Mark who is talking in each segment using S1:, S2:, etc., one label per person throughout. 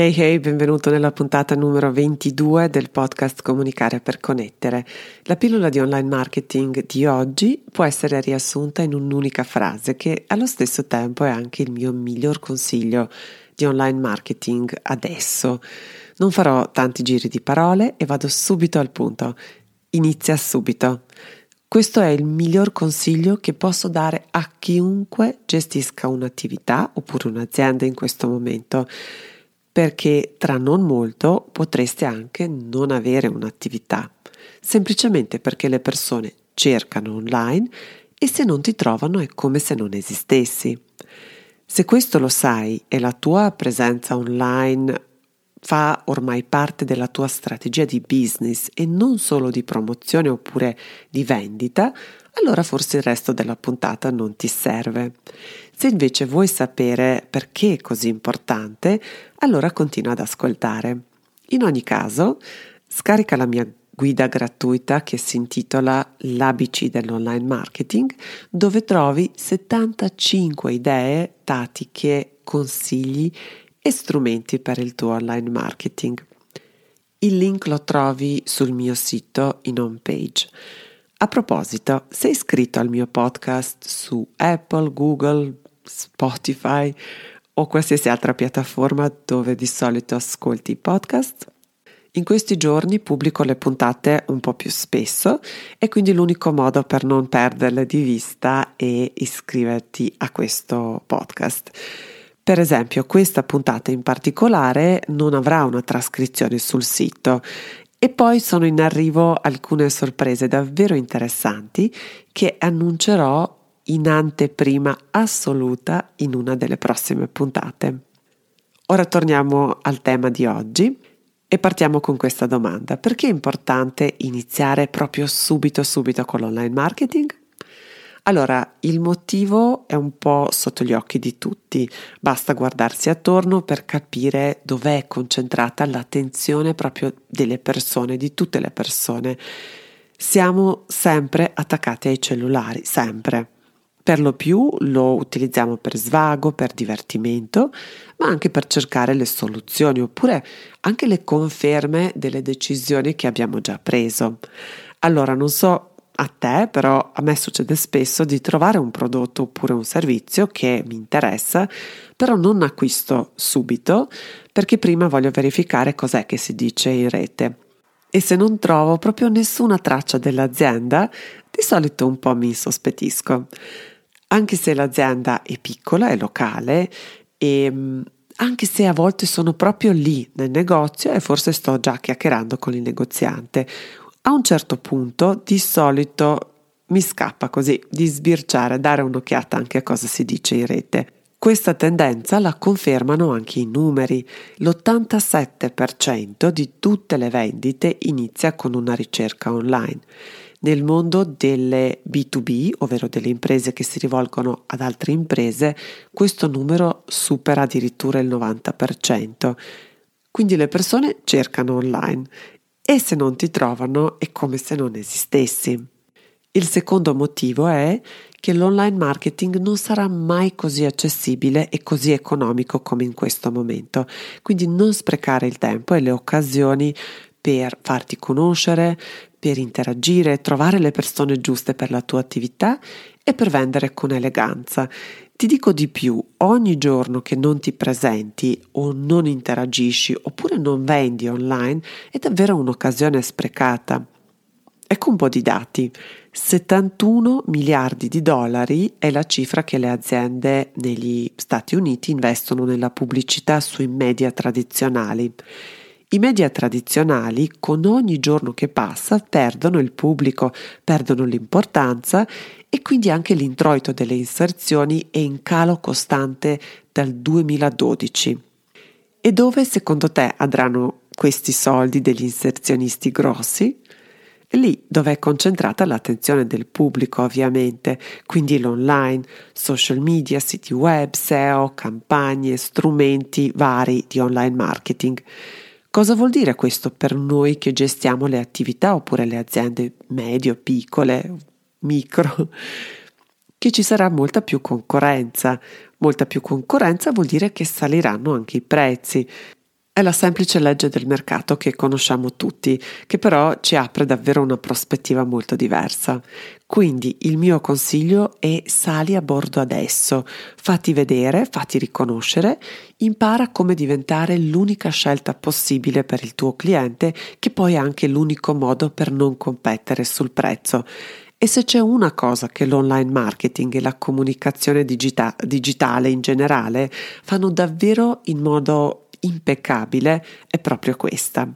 S1: Hey hey, benvenuto nella puntata numero 22 del podcast Comunicare per connettere. La pillola di online marketing di oggi può essere riassunta in un'unica frase che allo stesso tempo è anche il mio miglior consiglio di online marketing adesso. Non farò tanti giri di parole e vado subito al punto. Inizia subito. Questo è il miglior consiglio che posso dare a chiunque gestisca un'attività oppure un'azienda in questo momento perché tra non molto potreste anche non avere un'attività, semplicemente perché le persone cercano online e se non ti trovano è come se non esistessi. Se questo lo sai e la tua presenza online fa ormai parte della tua strategia di business e non solo di promozione oppure di vendita, allora forse il resto della puntata non ti serve. Se invece vuoi sapere perché è così importante, allora continua ad ascoltare. In ogni caso, scarica la mia guida gratuita che si intitola L'ABC dell'online marketing, dove trovi 75 idee, tattiche, consigli e strumenti per il tuo online marketing. Il link lo trovi sul mio sito in home page. A proposito, sei iscritto al mio podcast su Apple, Google, Spotify o qualsiasi altra piattaforma dove di solito ascolti i podcast? In questi giorni pubblico le puntate un po' più spesso e quindi l'unico modo per non perderle di vista è iscriverti a questo podcast. Per esempio, questa puntata in particolare non avrà una trascrizione sul sito e poi sono in arrivo alcune sorprese davvero interessanti che annuncerò in anteprima assoluta in una delle prossime puntate. Ora torniamo al tema di oggi e partiamo con questa domanda. Perché è importante iniziare proprio subito subito con l'online marketing? Allora, il motivo è un po' sotto gli occhi di tutti, basta guardarsi attorno per capire dov'è concentrata l'attenzione proprio delle persone, di tutte le persone. Siamo sempre attaccati ai cellulari, sempre. Per lo più lo utilizziamo per svago, per divertimento, ma anche per cercare le soluzioni oppure anche le conferme delle decisioni che abbiamo già preso. Allora, non so a te, però a me succede spesso di trovare un prodotto oppure un servizio che mi interessa, però non acquisto subito perché prima voglio verificare cos'è che si dice in rete. E se non trovo proprio nessuna traccia dell'azienda, di solito un po' mi insospettisco. Anche se l'azienda è piccola, è locale e mm, anche se a volte sono proprio lì nel negozio e forse sto già chiacchierando con il negoziante a un certo punto, di solito, mi scappa così di sbirciare, dare un'occhiata anche a cosa si dice in rete. Questa tendenza la confermano anche i numeri. L'87% di tutte le vendite inizia con una ricerca online. Nel mondo delle B2B, ovvero delle imprese che si rivolgono ad altre imprese, questo numero supera addirittura il 90%. Quindi le persone cercano online e se non ti trovano è come se non esistessi. Il secondo motivo è che l'online marketing non sarà mai così accessibile e così economico come in questo momento, quindi non sprecare il tempo e le occasioni per farti conoscere, per interagire, trovare le persone giuste per la tua attività e per vendere con eleganza. Ti dico di più, ogni giorno che non ti presenti o non interagisci oppure non vendi online è davvero un'occasione sprecata. Ecco un po' di dati. 71 miliardi di dollari è la cifra che le aziende negli Stati Uniti investono nella pubblicità sui media tradizionali. I media tradizionali con ogni giorno che passa perdono il pubblico, perdono l'importanza e quindi anche l'introito delle inserzioni è in calo costante dal 2012. E dove secondo te andranno questi soldi degli inserzionisti grossi? lì dove è concentrata l'attenzione del pubblico ovviamente, quindi l'online, social media, siti web, SEO, campagne, strumenti vari di online marketing. Cosa vuol dire questo per noi che gestiamo le attività oppure le aziende medio, piccole, micro? Che ci sarà molta più concorrenza. Molta più concorrenza vuol dire che saliranno anche i prezzi. È la semplice legge del mercato che conosciamo tutti, che però ci apre davvero una prospettiva molto diversa. Quindi il mio consiglio è sali a bordo adesso, fatti vedere, fatti riconoscere, impara come diventare l'unica scelta possibile per il tuo cliente, che poi è anche l'unico modo per non competere sul prezzo. E se c'è una cosa che l'online marketing e la comunicazione digita- digitale in generale fanno davvero in modo impeccabile è proprio questa.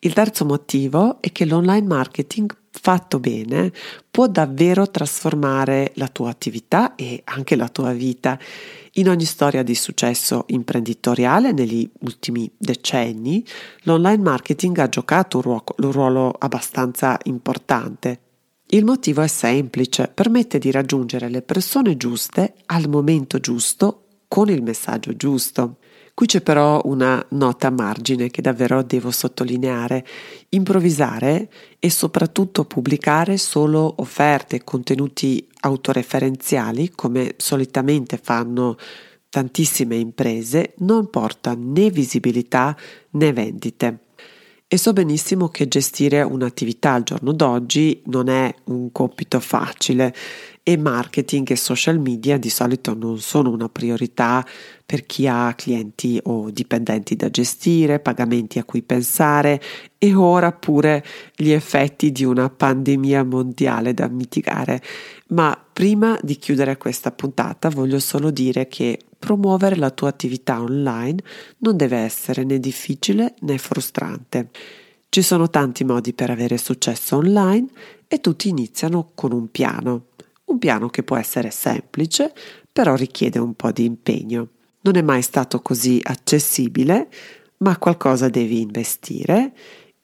S1: Il terzo motivo è che l'online marketing fatto bene può davvero trasformare la tua attività e anche la tua vita. In ogni storia di successo imprenditoriale negli ultimi decenni, l'online marketing ha giocato un ruolo, un ruolo abbastanza importante. Il motivo è semplice, permette di raggiungere le persone giuste al momento giusto con il messaggio giusto. Qui c'è però una nota a margine che davvero devo sottolineare. Improvvisare e soprattutto pubblicare solo offerte e contenuti autoreferenziali, come solitamente fanno tantissime imprese, non porta né visibilità né vendite. E so benissimo che gestire un'attività al giorno d'oggi non è un compito facile e marketing e social media di solito non sono una priorità per chi ha clienti o dipendenti da gestire, pagamenti a cui pensare e ora pure gli effetti di una pandemia mondiale da mitigare. Ma prima di chiudere questa puntata voglio solo dire che promuovere la tua attività online non deve essere né difficile né frustrante. Ci sono tanti modi per avere successo online e tutti iniziano con un piano. Un piano che può essere semplice, però richiede un po' di impegno. Non è mai stato così accessibile, ma qualcosa devi investire.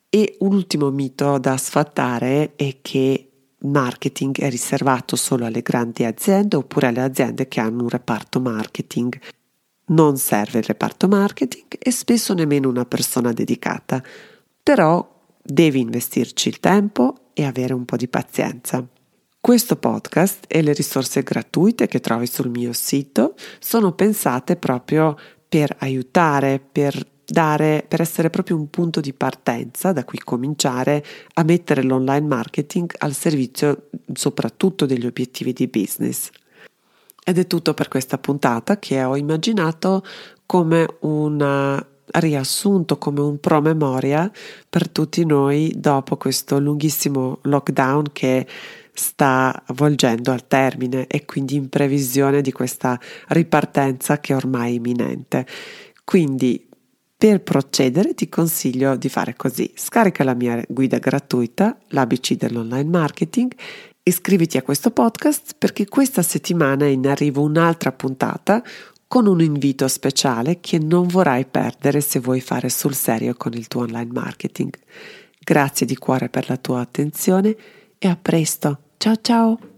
S1: E un ultimo mito da sfatare è che marketing è riservato solo alle grandi aziende oppure alle aziende che hanno un reparto marketing. Non serve il reparto marketing e spesso nemmeno una persona dedicata, però devi investirci il tempo e avere un po' di pazienza. Questo podcast e le risorse gratuite che trovi sul mio sito sono pensate proprio per aiutare, per dare, per essere proprio un punto di partenza da cui cominciare a mettere l'online marketing al servizio soprattutto degli obiettivi di business. Ed è tutto per questa puntata che ho immaginato come un riassunto, come un promemoria per tutti noi dopo questo lunghissimo lockdown che sta volgendo al termine e quindi in previsione di questa ripartenza che è ormai imminente. Quindi per procedere ti consiglio di fare così. Scarica la mia guida gratuita, l'ABC dell'online marketing, iscriviti a questo podcast perché questa settimana è in arrivo un'altra puntata con un invito speciale che non vorrai perdere se vuoi fare sul serio con il tuo online marketing. Grazie di cuore per la tua attenzione e a presto. Ciao ciao!